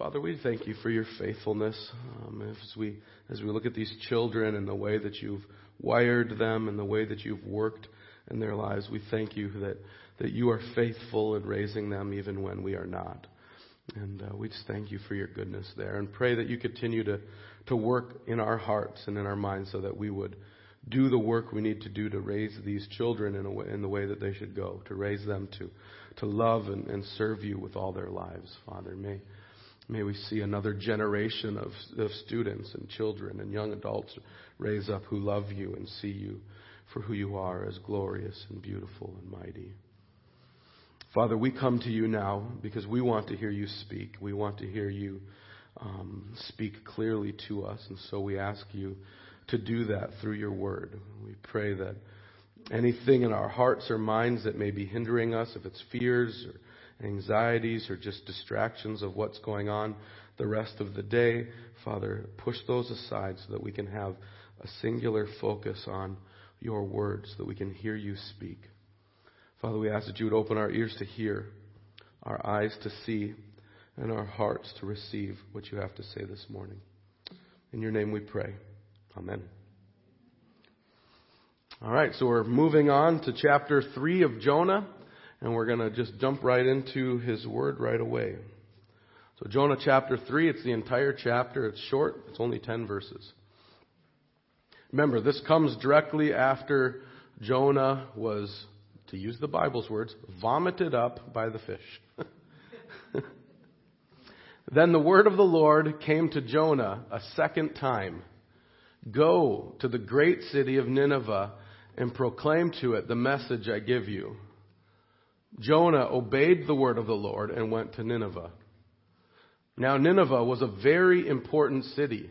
Father, we thank you for your faithfulness um, as we as we look at these children and the way that you've wired them and the way that you've worked in their lives. We thank you that that you are faithful in raising them even when we are not. And uh, we just thank you for your goodness there and pray that you continue to, to work in our hearts and in our minds so that we would do the work we need to do to raise these children in, a way, in the way that they should go, to raise them to, to love and, and serve you with all their lives, Father. May, may we see another generation of, of students and children and young adults raise up who love you and see you for who you are as glorious and beautiful and mighty. Father, we come to you now because we want to hear you speak. We want to hear you um, speak clearly to us. And so we ask you to do that through your word. We pray that anything in our hearts or minds that may be hindering us, if it's fears or anxieties or just distractions of what's going on the rest of the day, Father, push those aside so that we can have a singular focus on your words, so that we can hear you speak. Father, we ask that you would open our ears to hear, our eyes to see, and our hearts to receive what you have to say this morning. In your name we pray. Amen. All right, so we're moving on to chapter 3 of Jonah, and we're going to just jump right into his word right away. So, Jonah chapter 3, it's the entire chapter. It's short, it's only 10 verses. Remember, this comes directly after Jonah was to use the Bible's words, vomited up by the fish. then the word of the Lord came to Jonah a second time Go to the great city of Nineveh and proclaim to it the message I give you. Jonah obeyed the word of the Lord and went to Nineveh. Now, Nineveh was a very important city.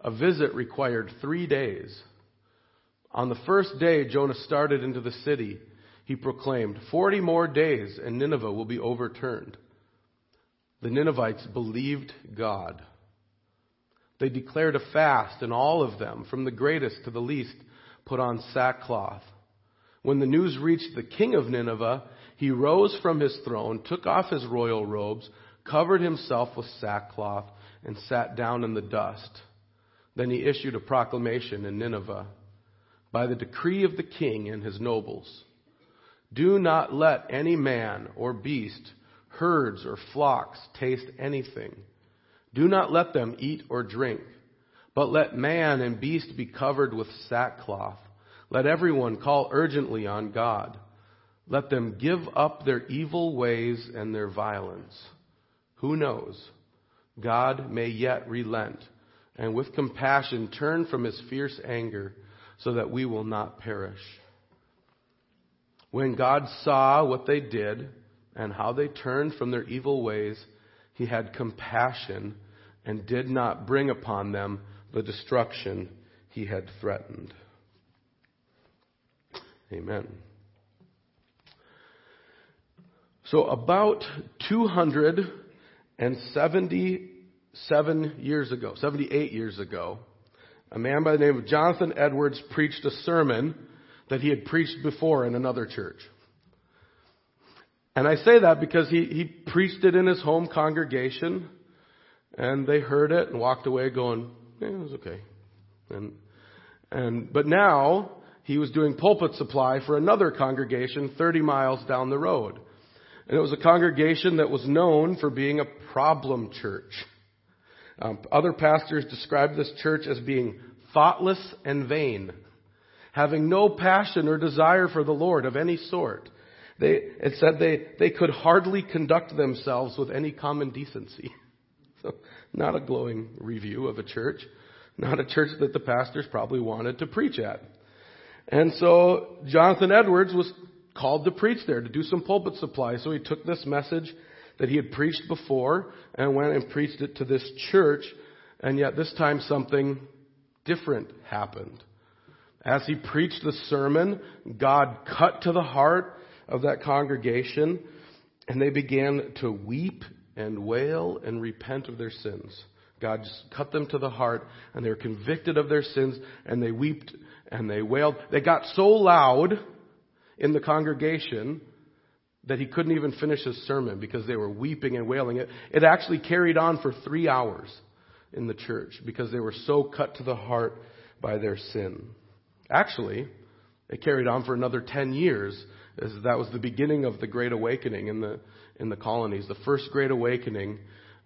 A visit required three days. On the first day Jonah started into the city, he proclaimed, Forty more days and Nineveh will be overturned. The Ninevites believed God. They declared a fast, and all of them, from the greatest to the least, put on sackcloth. When the news reached the king of Nineveh, he rose from his throne, took off his royal robes, covered himself with sackcloth, and sat down in the dust. Then he issued a proclamation in Nineveh by the decree of the king and his nobles. Do not let any man or beast, herds or flocks taste anything. Do not let them eat or drink, but let man and beast be covered with sackcloth. Let everyone call urgently on God. Let them give up their evil ways and their violence. Who knows? God may yet relent and with compassion turn from his fierce anger so that we will not perish. When God saw what they did and how they turned from their evil ways, he had compassion and did not bring upon them the destruction he had threatened. Amen. So, about 277 years ago, 78 years ago, a man by the name of Jonathan Edwards preached a sermon that he had preached before in another church. And I say that because he, he preached it in his home congregation, and they heard it and walked away going, yeah, it was okay. And, and, but now, he was doing pulpit supply for another congregation 30 miles down the road. And it was a congregation that was known for being a problem church. Um, other pastors described this church as being thoughtless and vain having no passion or desire for the Lord of any sort. They, it said they, they could hardly conduct themselves with any common decency. So, not a glowing review of a church. Not a church that the pastors probably wanted to preach at. And so, Jonathan Edwards was called to preach there, to do some pulpit supply. So he took this message that he had preached before and went and preached it to this church. And yet this time something different happened. As he preached the sermon, God cut to the heart of that congregation and they began to weep and wail and repent of their sins. God just cut them to the heart and they were convicted of their sins and they wept and they wailed. They got so loud in the congregation that he couldn't even finish his sermon because they were weeping and wailing. It, it actually carried on for three hours in the church because they were so cut to the heart by their sin. Actually, it carried on for another 10 years as that was the beginning of the Great Awakening in the, in the colonies. The first Great Awakening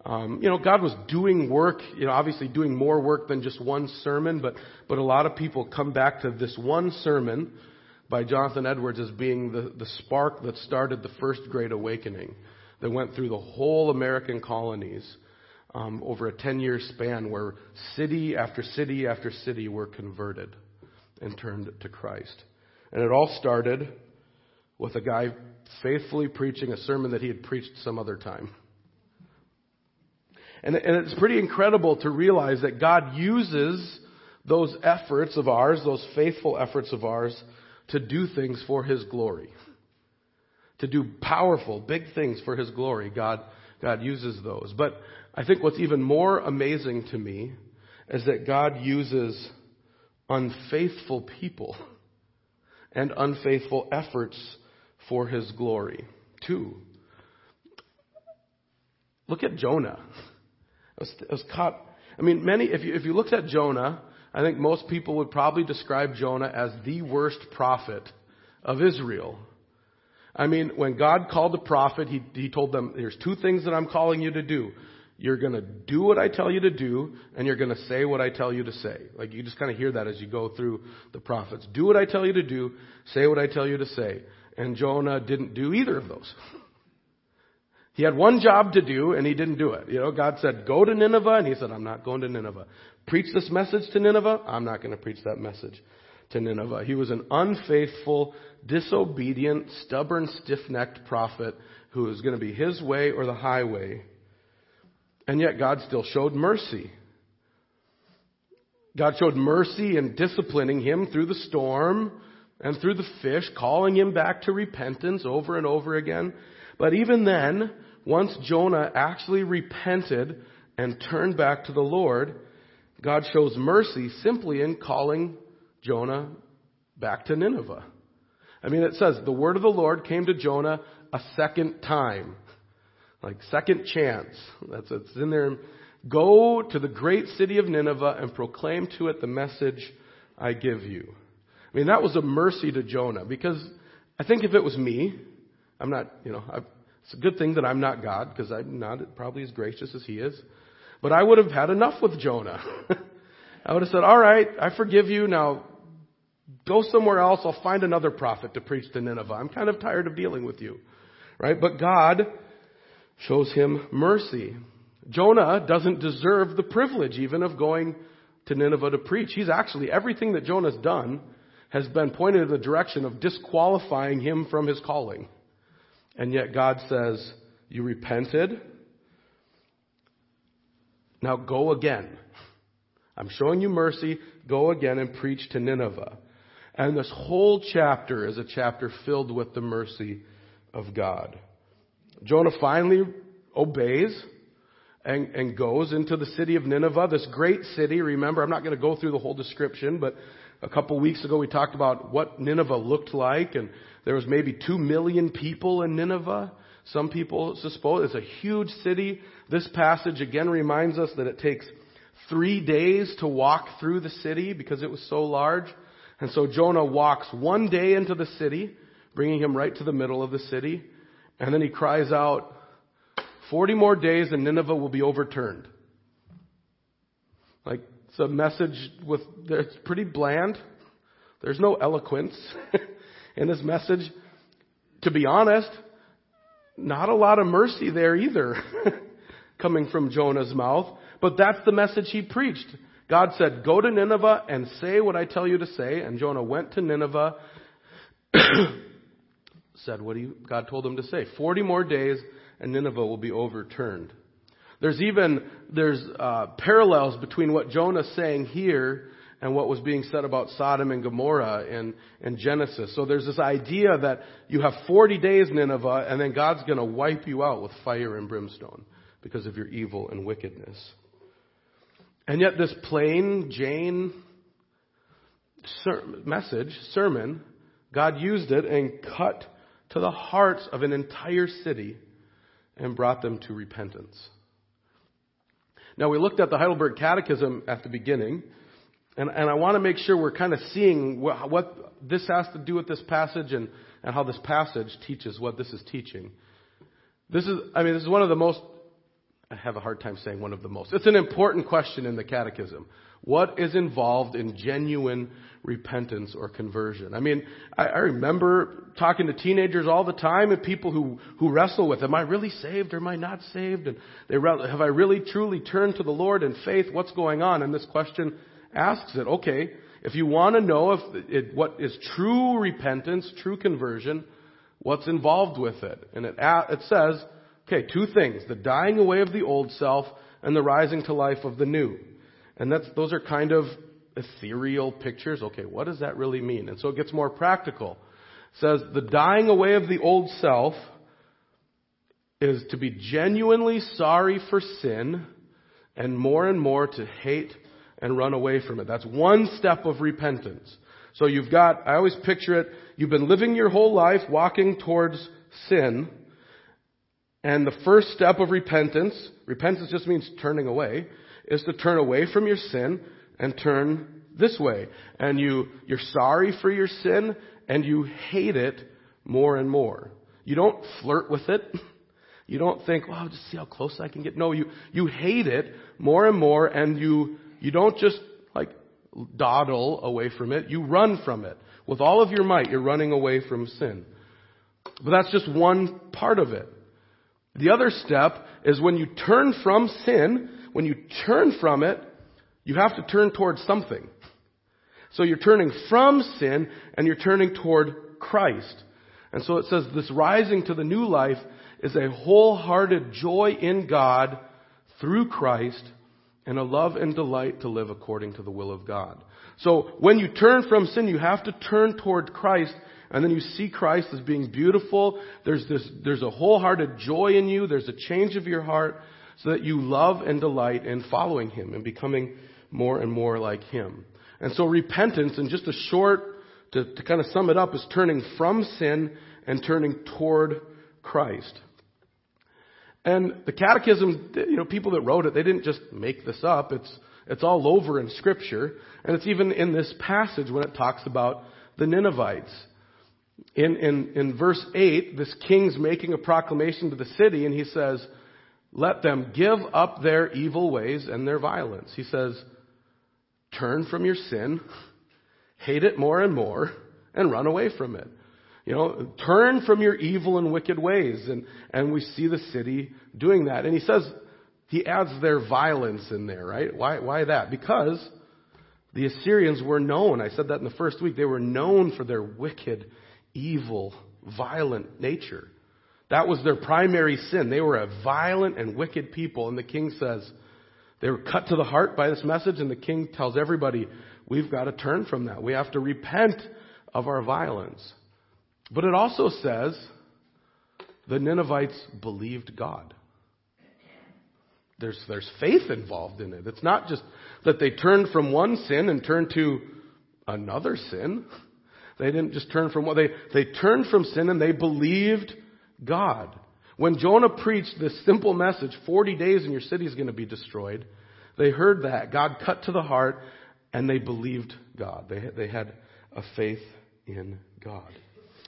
um, you know, God was doing work, you know, obviously doing more work than just one sermon, but, but a lot of people come back to this one sermon by Jonathan Edwards as being the, the spark that started the first Great Awakening that went through the whole American colonies um, over a 10 year span where city after city after city were converted and turned to Christ. And it all started with a guy faithfully preaching a sermon that he had preached some other time. And, and it's pretty incredible to realize that God uses those efforts of ours, those faithful efforts of ours, to do things for His glory. To do powerful, big things for His glory. God, God uses those. But I think what's even more amazing to me is that God uses unfaithful people and unfaithful efforts for His glory, too. Look at Jonah was, was caught. I mean, many, if you, if you looked at Jonah, I think most people would probably describe Jonah as the worst prophet of Israel. I mean, when God called the prophet, he, he told them, there's two things that I'm calling you to do. You're going to do what I tell you to do, and you're going to say what I tell you to say. Like you just kind of hear that as you go through the prophets. Do what I tell you to do, say what I tell you to say. And Jonah didn't do either of those. He had one job to do and he didn't do it. You know, God said, go to Nineveh and he said, I'm not going to Nineveh. Preach this message to Nineveh. I'm not going to preach that message to Nineveh. He was an unfaithful, disobedient, stubborn, stiff-necked prophet who was going to be his way or the highway. And yet God still showed mercy. God showed mercy in disciplining him through the storm and through the fish, calling him back to repentance over and over again. But even then, once Jonah actually repented and turned back to the Lord, God shows mercy simply in calling Jonah back to Nineveh. I mean, it says, the word of the Lord came to Jonah a second time. Like second chance. That's it's in there. Go to the great city of Nineveh and proclaim to it the message I give you. I mean, that was a mercy to Jonah because I think if it was me, I'm not, you know, I've, it's a good thing that I'm not God because I'm not probably as gracious as He is. But I would have had enough with Jonah. I would have said, all right, I forgive you. Now go somewhere else. I'll find another prophet to preach to Nineveh. I'm kind of tired of dealing with you. Right? But God shows him mercy. Jonah doesn't deserve the privilege even of going to Nineveh to preach. He's actually, everything that Jonah's done has been pointed in the direction of disqualifying him from his calling. And yet God says, You repented. Now go again. I'm showing you mercy. Go again and preach to Nineveh. And this whole chapter is a chapter filled with the mercy of God. Jonah finally obeys and, and goes into the city of Nineveh, this great city. Remember, I'm not going to go through the whole description, but a couple weeks ago we talked about what Nineveh looked like and there was maybe two million people in Nineveh. Some people suppose it's a huge city. This passage again reminds us that it takes three days to walk through the city because it was so large. And so Jonah walks one day into the city, bringing him right to the middle of the city. And then he cries out, 40 more days and Nineveh will be overturned. Like, it's a message with, it's pretty bland. There's no eloquence. in this message. To be honest, not a lot of mercy there either coming from Jonah's mouth, but that's the message he preached. God said, go to Nineveh and say what I tell you to say. And Jonah went to Nineveh, said what he, God told him to say. 40 more days and Nineveh will be overturned. There's even, there's uh, parallels between what Jonah's saying here and what was being said about Sodom and Gomorrah in, in Genesis. So there's this idea that you have 40 days, Nineveh, and then God's going to wipe you out with fire and brimstone because of your evil and wickedness. And yet this plain Jane ser- message, sermon, God used it and cut to the hearts of an entire city and brought them to repentance. Now, we looked at the Heidelberg Catechism at the beginning, and, and I want to make sure we're kind of seeing what, what this has to do with this passage and, and how this passage teaches what this is teaching. This is, I mean, this is one of the most, I have a hard time saying one of the most. It's an important question in the Catechism. What is involved in genuine repentance or conversion? I mean, I, I remember talking to teenagers all the time and people who, who wrestle with, am I really saved or am I not saved? And they, have I really truly turned to the Lord in faith? What's going on? And this question asks it. Okay, if you want to know if it, what is true repentance, true conversion, what's involved with it? And it, it says, okay, two things. The dying away of the old self and the rising to life of the new. And that's, those are kind of ethereal pictures. Okay, what does that really mean? And so it gets more practical. It says the dying away of the old self is to be genuinely sorry for sin and more and more to hate and run away from it. That's one step of repentance. So you've got, I always picture it, you've been living your whole life walking towards sin, and the first step of repentance, repentance just means turning away, is to turn away from your sin and turn this way. And you, you're sorry for your sin and you hate it more and more. You don't flirt with it. You don't think, I'll just see how close I can get. No, you, you hate it more and more and you, you don't just like dawdle away from it. You run from it. With all of your might, you're running away from sin. But that's just one part of it. The other step is when you turn from sin, when you turn from it, you have to turn towards something. So you're turning from sin and you're turning toward Christ. And so it says this rising to the new life is a wholehearted joy in God through Christ and a love and delight to live according to the will of God. So when you turn from sin, you have to turn toward Christ and then you see Christ as being beautiful. There's this, there's a wholehearted joy in you. There's a change of your heart so that you love and delight in following Him and becoming more and more like Him. And so repentance, in just a short, to, to kind of sum it up, is turning from sin and turning toward Christ. And the catechism, you know, people that wrote it, they didn't just make this up. It's, it's all over in scripture. And it's even in this passage when it talks about the Ninevites. In, in, in verse 8, this king's making a proclamation to the city and he says, let them give up their evil ways and their violence. He says, turn from your sin, hate it more and more, and run away from it. You know, turn from your evil and wicked ways. And, and we see the city doing that. And he says, he adds their violence in there, right? Why, why that? Because the Assyrians were known, I said that in the first week, they were known for their wicked, evil, violent nature. That was their primary sin. They were a violent and wicked people. And the king says, they were cut to the heart by this message, and the king tells everybody, we've got to turn from that. We have to repent of our violence. But it also says the Ninevites believed God. There's, there's faith involved in it. It's not just that they turned from one sin and turned to another sin. They didn't just turn from what they, they turned from sin and they believed God. When Jonah preached this simple message, 40 days and your city is going to be destroyed, they heard that. God cut to the heart and they believed God. They, they had a faith in God.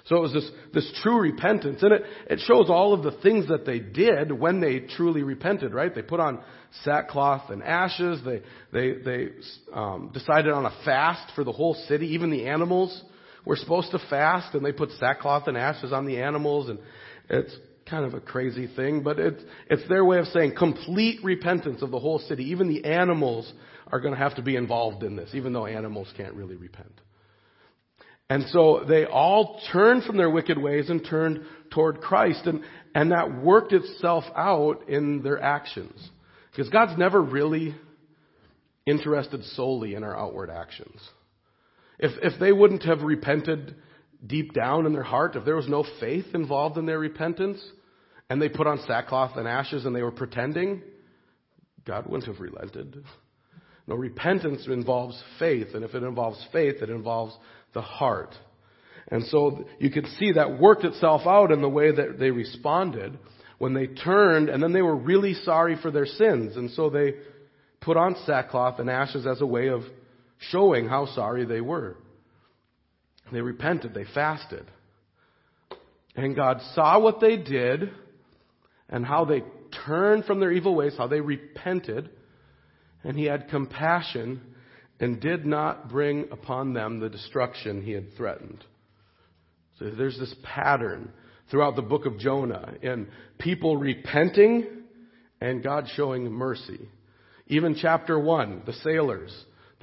So it was this, this true repentance. And it, it shows all of the things that they did when they truly repented, right? They put on sackcloth and ashes. They, they, they um, decided on a fast for the whole city. Even the animals were supposed to fast, and they put sackcloth and ashes on the animals. And it's kind of a crazy thing, but it's, it's their way of saying complete repentance of the whole city. Even the animals are going to have to be involved in this, even though animals can't really repent. And so they all turned from their wicked ways and turned toward Christ. And, and that worked itself out in their actions. Because God's never really interested solely in our outward actions. If, if they wouldn't have repented deep down in their heart, if there was no faith involved in their repentance, and they put on sackcloth and ashes and they were pretending, God wouldn't have relented. No, repentance involves faith, and if it involves faith, it involves the heart. And so you could see that worked itself out in the way that they responded when they turned and then they were really sorry for their sins. And so they put on sackcloth and ashes as a way of showing how sorry they were. They repented, they fasted. And God saw what they did and how they turned from their evil ways, how they repented, and He had compassion and did not bring upon them the destruction He had threatened. So there's this pattern throughout the book of Jonah in people repenting and God showing mercy. Even chapter 1, the sailors,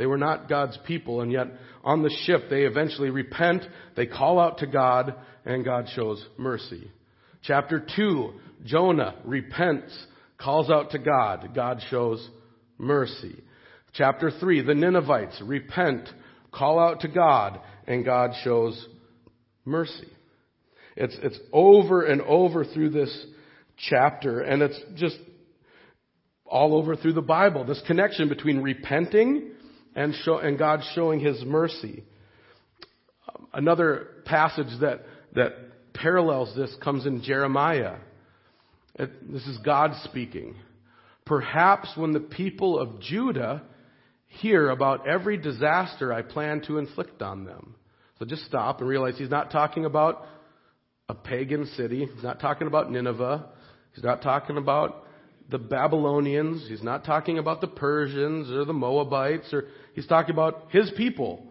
they were not God's people, and yet on the ship they eventually repent, they call out to God, and God shows mercy. Chapter 2, Jonah repents, calls out to God, God shows mercy. Chapter 3, the Ninevites repent, call out to God, and God shows mercy. It's, it's over and over through this chapter, and it's just all over through the Bible. This connection between repenting and, show, and God showing His mercy. Another passage that, that parallels this comes in Jeremiah. It, this is God speaking. Perhaps when the people of Judah hear about every disaster I plan to inflict on them. So just stop and realize he's not talking about a pagan city. He's not talking about Nineveh. He's not talking about the Babylonians. He's not talking about the Persians or the Moabites or he's talking about his people.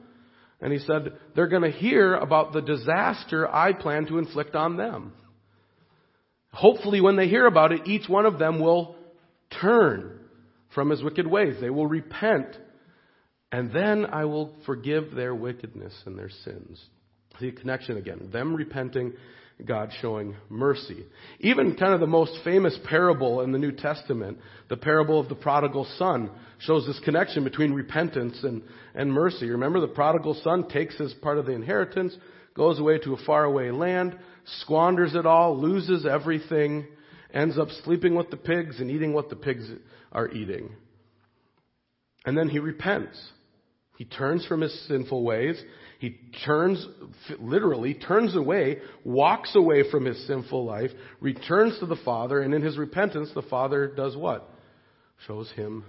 And he said, they're going to hear about the disaster I plan to inflict on them. Hopefully when they hear about it, each one of them will turn from his wicked ways. They will repent and then I will forgive their wickedness and their sins. The connection again. Them repenting, God showing mercy. Even kind of the most famous parable in the New Testament, the parable of the prodigal son, shows this connection between repentance and, and mercy. Remember, the prodigal son takes his part of the inheritance, goes away to a faraway land, squanders it all, loses everything, ends up sleeping with the pigs and eating what the pigs are eating. And then he repents. He turns from his sinful ways. He turns, literally, turns away, walks away from his sinful life, returns to the Father, and in his repentance, the Father does what? Shows him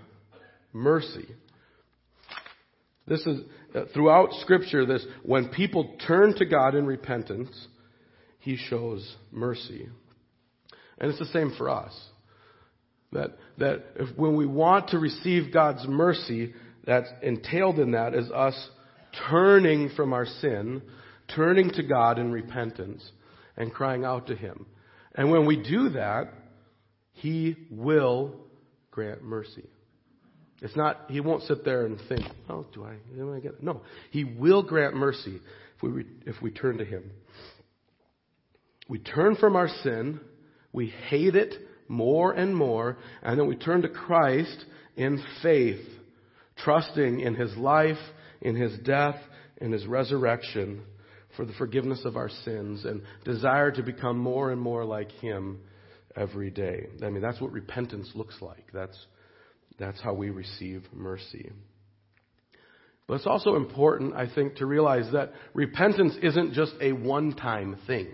mercy. This is, uh, throughout Scripture, this, when people turn to God in repentance, He shows mercy. And it's the same for us. That, that if, when we want to receive God's mercy, that's entailed in that is us turning from our sin, turning to God in repentance, and crying out to Him. And when we do that, He will grant mercy. It's not, He won't sit there and think, oh, do I, am I? No. He will grant mercy if we, if we turn to Him. We turn from our sin, we hate it more and more, and then we turn to Christ in faith trusting in his life, in his death, and his resurrection for the forgiveness of our sins and desire to become more and more like him every day. I mean, that's what repentance looks like. That's, that's how we receive mercy. But it's also important, I think, to realize that repentance isn't just a one time thing.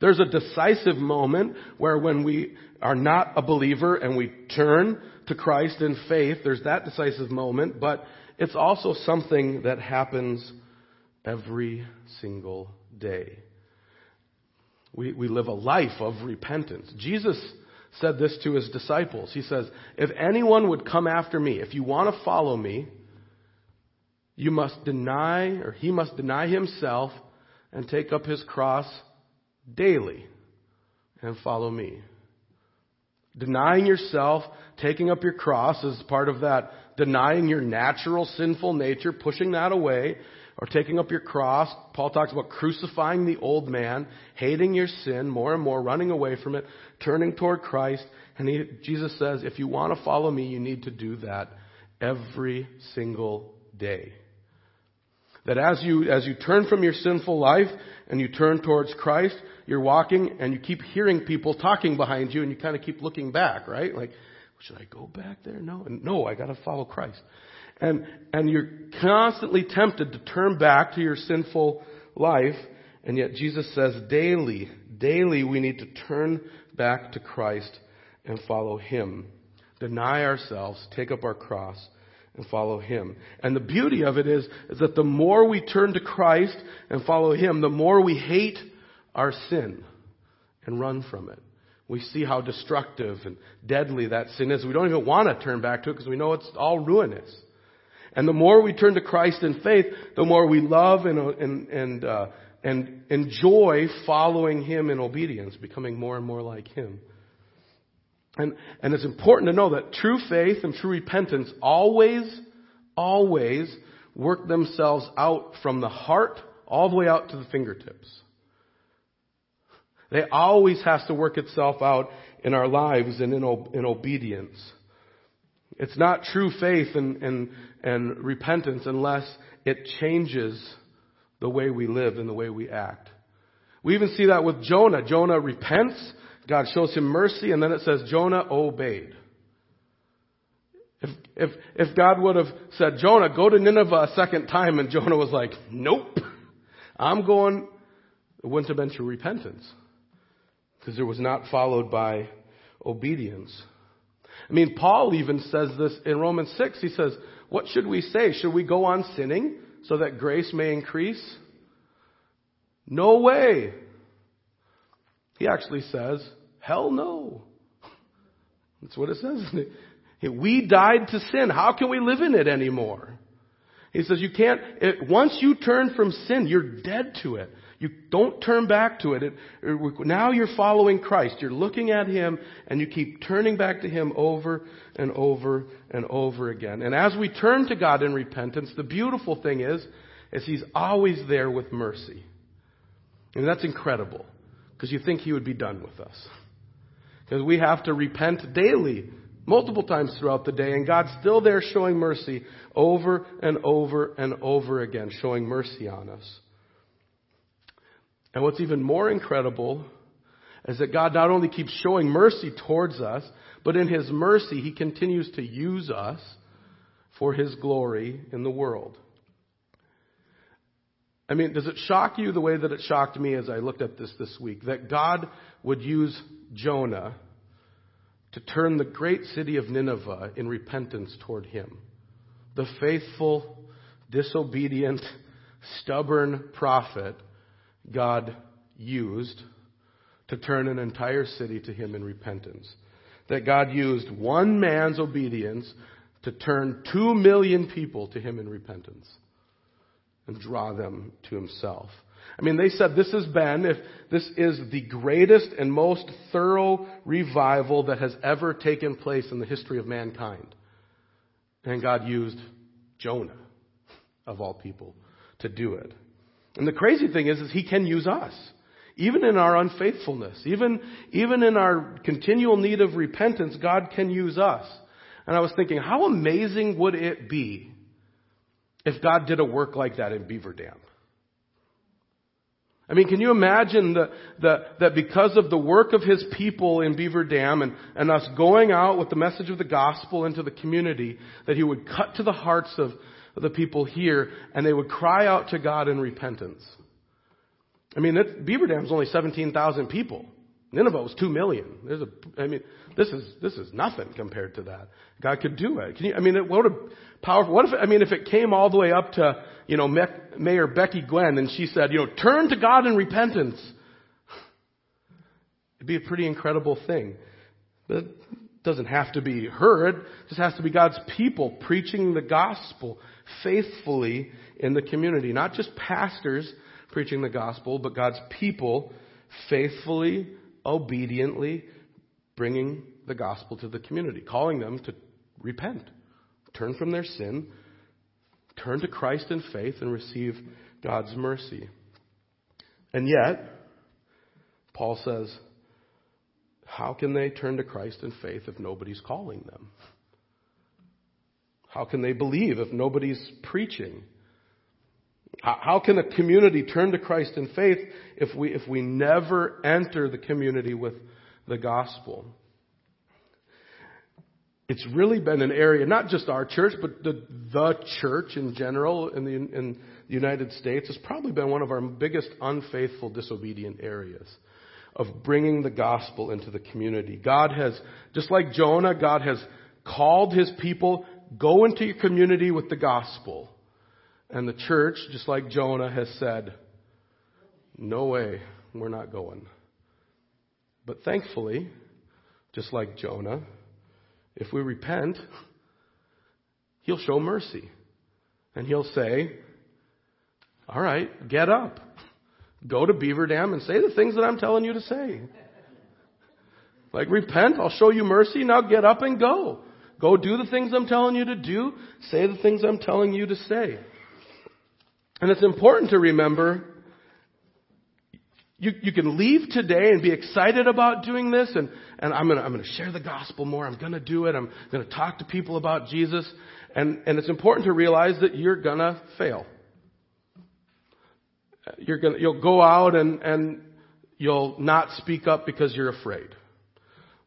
There's a decisive moment where when we are not a believer and we turn to Christ in faith, there's that decisive moment, but it's also something that happens every single day. We, we live a life of repentance. Jesus said this to his disciples. He says, If anyone would come after me, if you want to follow me, you must deny, or he must deny himself and take up his cross daily and follow me. Denying yourself, taking up your cross is part of that. Denying your natural sinful nature, pushing that away, or taking up your cross. Paul talks about crucifying the old man, hating your sin more and more, running away from it, turning toward Christ. And he, Jesus says, if you want to follow me, you need to do that every single day. That as you, as you turn from your sinful life and you turn towards Christ, you're walking and you keep hearing people talking behind you and you kind of keep looking back, right? Like, should I go back there? No, no, I gotta follow Christ. And, and you're constantly tempted to turn back to your sinful life And yet Jesus says daily, daily we need to turn back to Christ and follow Him. Deny ourselves, take up our cross, and follow Him. And the beauty of it is, is that the more we turn to Christ and follow Him, the more we hate our sin and run from it. We see how destructive and deadly that sin is. We don't even want to turn back to it because we know it's all ruinous. And the more we turn to Christ in faith, the more we love and, and, and, uh, and enjoy following Him in obedience, becoming more and more like Him. And, and it's important to know that true faith and true repentance always, always work themselves out from the heart all the way out to the fingertips. They always has to work itself out in our lives and in, in obedience. It's not true faith and, and, and repentance unless it changes the way we live and the way we act. We even see that with Jonah. Jonah repents God shows him mercy, and then it says Jonah obeyed. If, if, if God would have said, Jonah, go to Nineveh a second time, and Jonah was like, nope, I'm going, it wouldn't have been true repentance. Because it was not followed by obedience. I mean, Paul even says this in Romans 6. He says, what should we say? Should we go on sinning so that grace may increase? No way. He actually says, hell no. That's what it says. We died to sin. How can we live in it anymore? He says you can't, it, once you turn from sin, you're dead to it. You don't turn back to it. it. Now you're following Christ. You're looking at Him and you keep turning back to Him over and over and over again. And as we turn to God in repentance, the beautiful thing is, is He's always there with mercy. And that's incredible because you think he would be done with us. Because we have to repent daily, multiple times throughout the day, and God's still there showing mercy over and over and over again, showing mercy on us. And what's even more incredible is that God not only keeps showing mercy towards us, but in His mercy, He continues to use us for His glory in the world. I mean, does it shock you the way that it shocked me as I looked at this this week? That God would use Jonah to turn the great city of Nineveh in repentance toward him. The faithful, disobedient, stubborn prophet God used to turn an entire city to him in repentance. That God used one man's obedience to turn two million people to him in repentance and draw them to himself. I mean, they said this has been, if this is the greatest and most thorough revival that has ever taken place in the history of mankind. And God used Jonah, of all people, to do it. And the crazy thing is, is he can use us. Even in our unfaithfulness, even, even in our continual need of repentance, God can use us. And I was thinking, how amazing would it be if God did a work like that in Beaver Dam. I mean, can you imagine the, the, that because of the work of his people in Beaver Dam and, and us going out with the message of the gospel into the community, that he would cut to the hearts of the people here and they would cry out to God in repentance? I mean, it, Beaver Dam is only 17,000 people. Nineveh was 2 million. There's a, I mean, this is, this is nothing compared to that. God could do it. Can you, I mean, what a powerful, what if, I mean, if it came all the way up to, you know, Mayor Becky Glewen and she said, you know, turn to God in repentance. It'd be a pretty incredible thing. But it doesn't have to be heard. Just has to be God's people preaching the gospel faithfully in the community. Not just pastors preaching the gospel, but God's people faithfully, obediently bringing the gospel to the community, calling them to repent, turn from their sin, turn to Christ in faith, and receive God's mercy. And yet, Paul says, how can they turn to Christ in faith if nobody's calling them? How can they believe if nobody's preaching? How can a community turn to Christ in faith if we, if we never enter the community with the gospel? it's really been an area, not just our church, but the, the church in general in the, in the United States has probably been one of our biggest unfaithful, disobedient areas of bringing the gospel into the community. God has, just like Jonah, God has called his people, go into your community with the gospel. And the church, just like Jonah, has said, no way, we're not going. But thankfully, just like Jonah, if we repent, he'll show mercy. And he'll say, all right, get up. Go to Beaver Dam and say the things that I'm telling you to say. Like, repent, I'll show you mercy, now get up and go. Go do the things I'm telling you to do, say the things I'm telling you to say. And it's important to remember you, you can leave today and be excited about doing this, and, and I'm going to I'm gonna share the gospel more. I'm going to do it. I'm going to talk to people about Jesus. And, and it's important to realize that you're going to fail. You're gonna, you'll go out and, and you'll not speak up because you're afraid.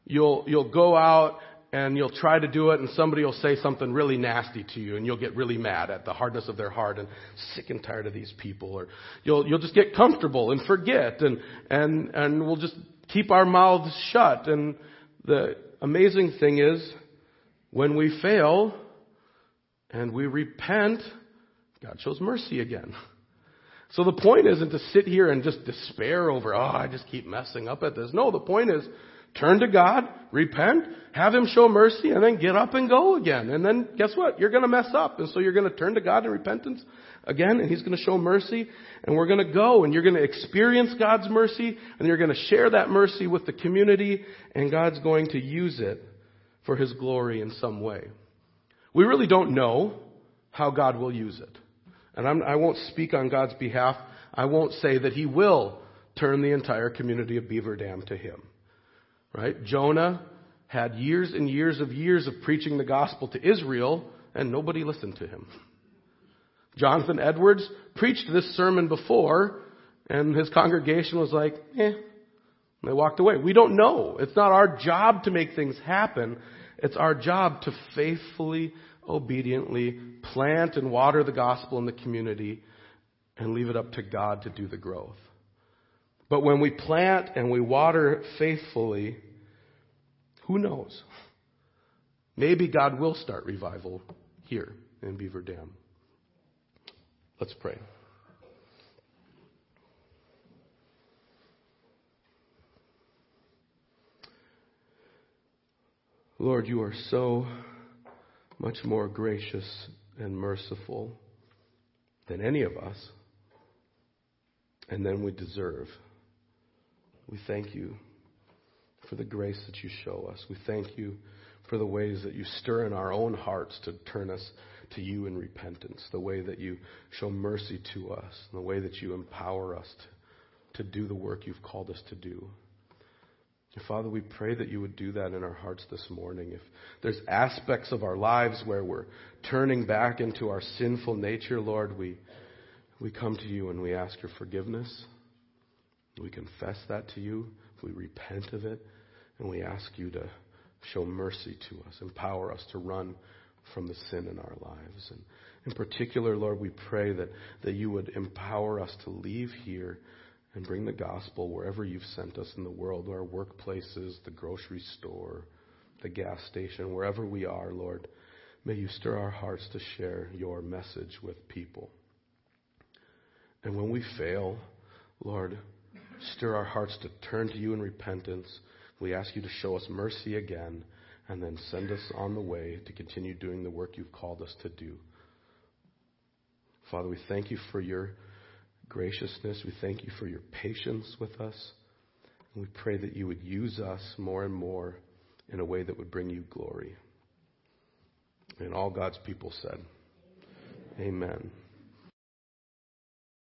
You'll, you'll go out and you'll try to do it and somebody will say something really nasty to you and you'll get really mad at the hardness of their heart and sick and tired of these people or you'll you'll just get comfortable and forget and and and we'll just keep our mouths shut and the amazing thing is when we fail and we repent God shows mercy again. So the point isn't to sit here and just despair over, oh, I just keep messing up at this. No, the point is turn to God, repent, have Him show mercy, and then get up and go again. And then guess what? You're going to mess up. And so you're going to turn to God in repentance again, and He's going to show mercy, and we're going to go, and you're going to experience God's mercy, and you're going to share that mercy with the community, and God's going to use it for His glory in some way. We really don't know how God will use it. And I'm, I will not speak on God's behalf. I won't say that He will turn the entire community of Beaver Dam to Him. Right? Jonah had years and years of years of preaching the gospel to Israel, and nobody listened to him. Jonathan Edwards preached this sermon before, and his congregation was like, eh. And they walked away. We don't know. It's not our job to make things happen. It's our job to faithfully, obediently plant and water the gospel in the community and leave it up to God to do the growth. But when we plant and we water faithfully, who knows? Maybe God will start revival here in Beaver Dam. Let's pray. Lord, you are so much more gracious and merciful than any of us and than we deserve. We thank you for the grace that you show us. We thank you for the ways that you stir in our own hearts to turn us to you in repentance, the way that you show mercy to us, the way that you empower us to, to do the work you've called us to do. Father, we pray that you would do that in our hearts this morning. If there's aspects of our lives where we're turning back into our sinful nature, Lord, we, we come to you and we ask your forgiveness. We confess that to you. We repent of it. And we ask you to show mercy to us, empower us to run from the sin in our lives. And in particular, Lord, we pray that, that you would empower us to leave here and bring the gospel wherever you've sent us in the world, our workplaces, the grocery store, the gas station, wherever we are, Lord. May you stir our hearts to share your message with people. And when we fail, Lord, stir our hearts to turn to you in repentance we ask you to show us mercy again and then send us on the way to continue doing the work you've called us to do. Father, we thank you for your graciousness. We thank you for your patience with us. And we pray that you would use us more and more in a way that would bring you glory. And all God's people said, Amen. Amen.